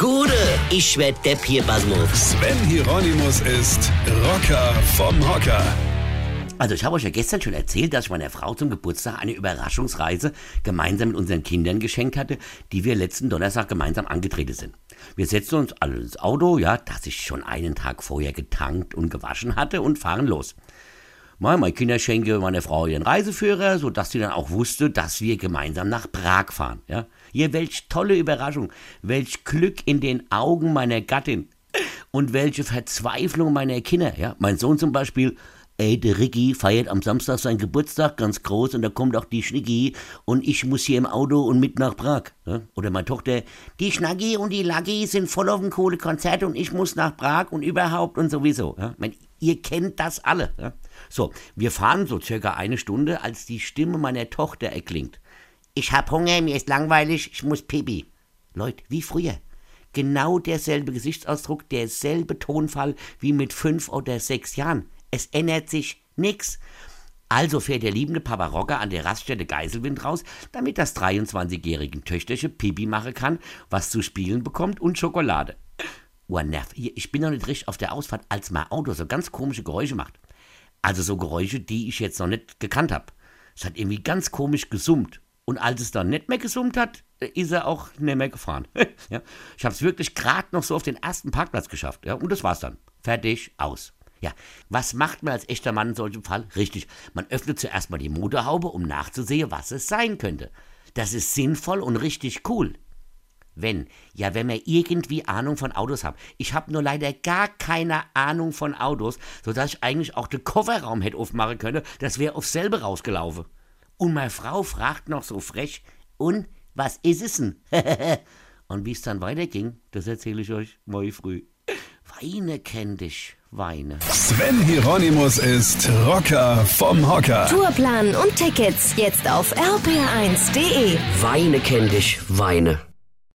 Gude, ich werd Depp hier, Basmus. Sven Hieronymus ist Rocker vom Hocker. Also ich habe euch ja gestern schon erzählt, dass ich meiner Frau zum Geburtstag eine Überraschungsreise gemeinsam mit unseren Kindern geschenkt hatte, die wir letzten Donnerstag gemeinsam angetreten sind. Wir setzen uns alle ins Auto, ja, das ich schon einen Tag vorher getankt und gewaschen hatte und fahren los. Meine Kinder schenke meiner Frau ihren Reiseführer, sodass sie dann auch wusste, dass wir gemeinsam nach Prag fahren. Ja? Hier, welch tolle Überraschung, welch Glück in den Augen meiner Gattin und welche Verzweiflung meiner Kinder. Ja? Mein Sohn zum Beispiel, ey, der Ricky feiert am Samstag seinen Geburtstag ganz groß und da kommt auch die Schnicki und ich muss hier im Auto und mit nach Prag. Ja? Oder meine Tochter, die Schnaggi und die Laggi sind voll auf dem Kohlekonzert und ich muss nach Prag und überhaupt und sowieso. Ja? Mein, ihr kennt das alle. So, wir fahren so circa eine Stunde, als die Stimme meiner Tochter erklingt. Ich hab Hunger, mir ist langweilig, ich muss pipi. Leute, wie früher. Genau derselbe Gesichtsausdruck, derselbe Tonfall wie mit fünf oder sechs Jahren. Es ändert sich nix. Also fährt der liebende Papa Rocker an der Raststätte Geiselwind raus, damit das 23-jährige Töchterchen Pipi machen kann, was zu spielen bekommt und Schokolade. Oh, Nerv. Ich bin noch nicht richtig auf der Ausfahrt, als mein Auto so ganz komische Geräusche macht. Also so Geräusche, die ich jetzt noch nicht gekannt habe. Es hat irgendwie ganz komisch gesummt. Und als es dann nicht mehr gesummt hat, ist er auch nicht mehr gefahren. ja. Ich habe es wirklich gerade noch so auf den ersten Parkplatz geschafft. Ja. Und das war's dann. Fertig, aus. Ja, was macht man als echter Mann in solchem Fall? Richtig, man öffnet zuerst mal die Motorhaube, um nachzusehen, was es sein könnte. Das ist sinnvoll und richtig cool. Wenn, ja, wenn man irgendwie Ahnung von Autos hat. Ich habe nur leider gar keine Ahnung von Autos, sodass ich eigentlich auch den Kofferraum hätte aufmachen können. Das wäre auf selbe rausgelaufen. Und meine Frau fragt noch so frech, und was ist es denn? und wie es dann weiterging, das erzähle ich euch morgen früh. Weine kenn dich, Weine. Sven Hieronymus ist Rocker vom Hocker. Tourplan und Tickets jetzt auf rpr1.de. Weine kenn dich, Weine.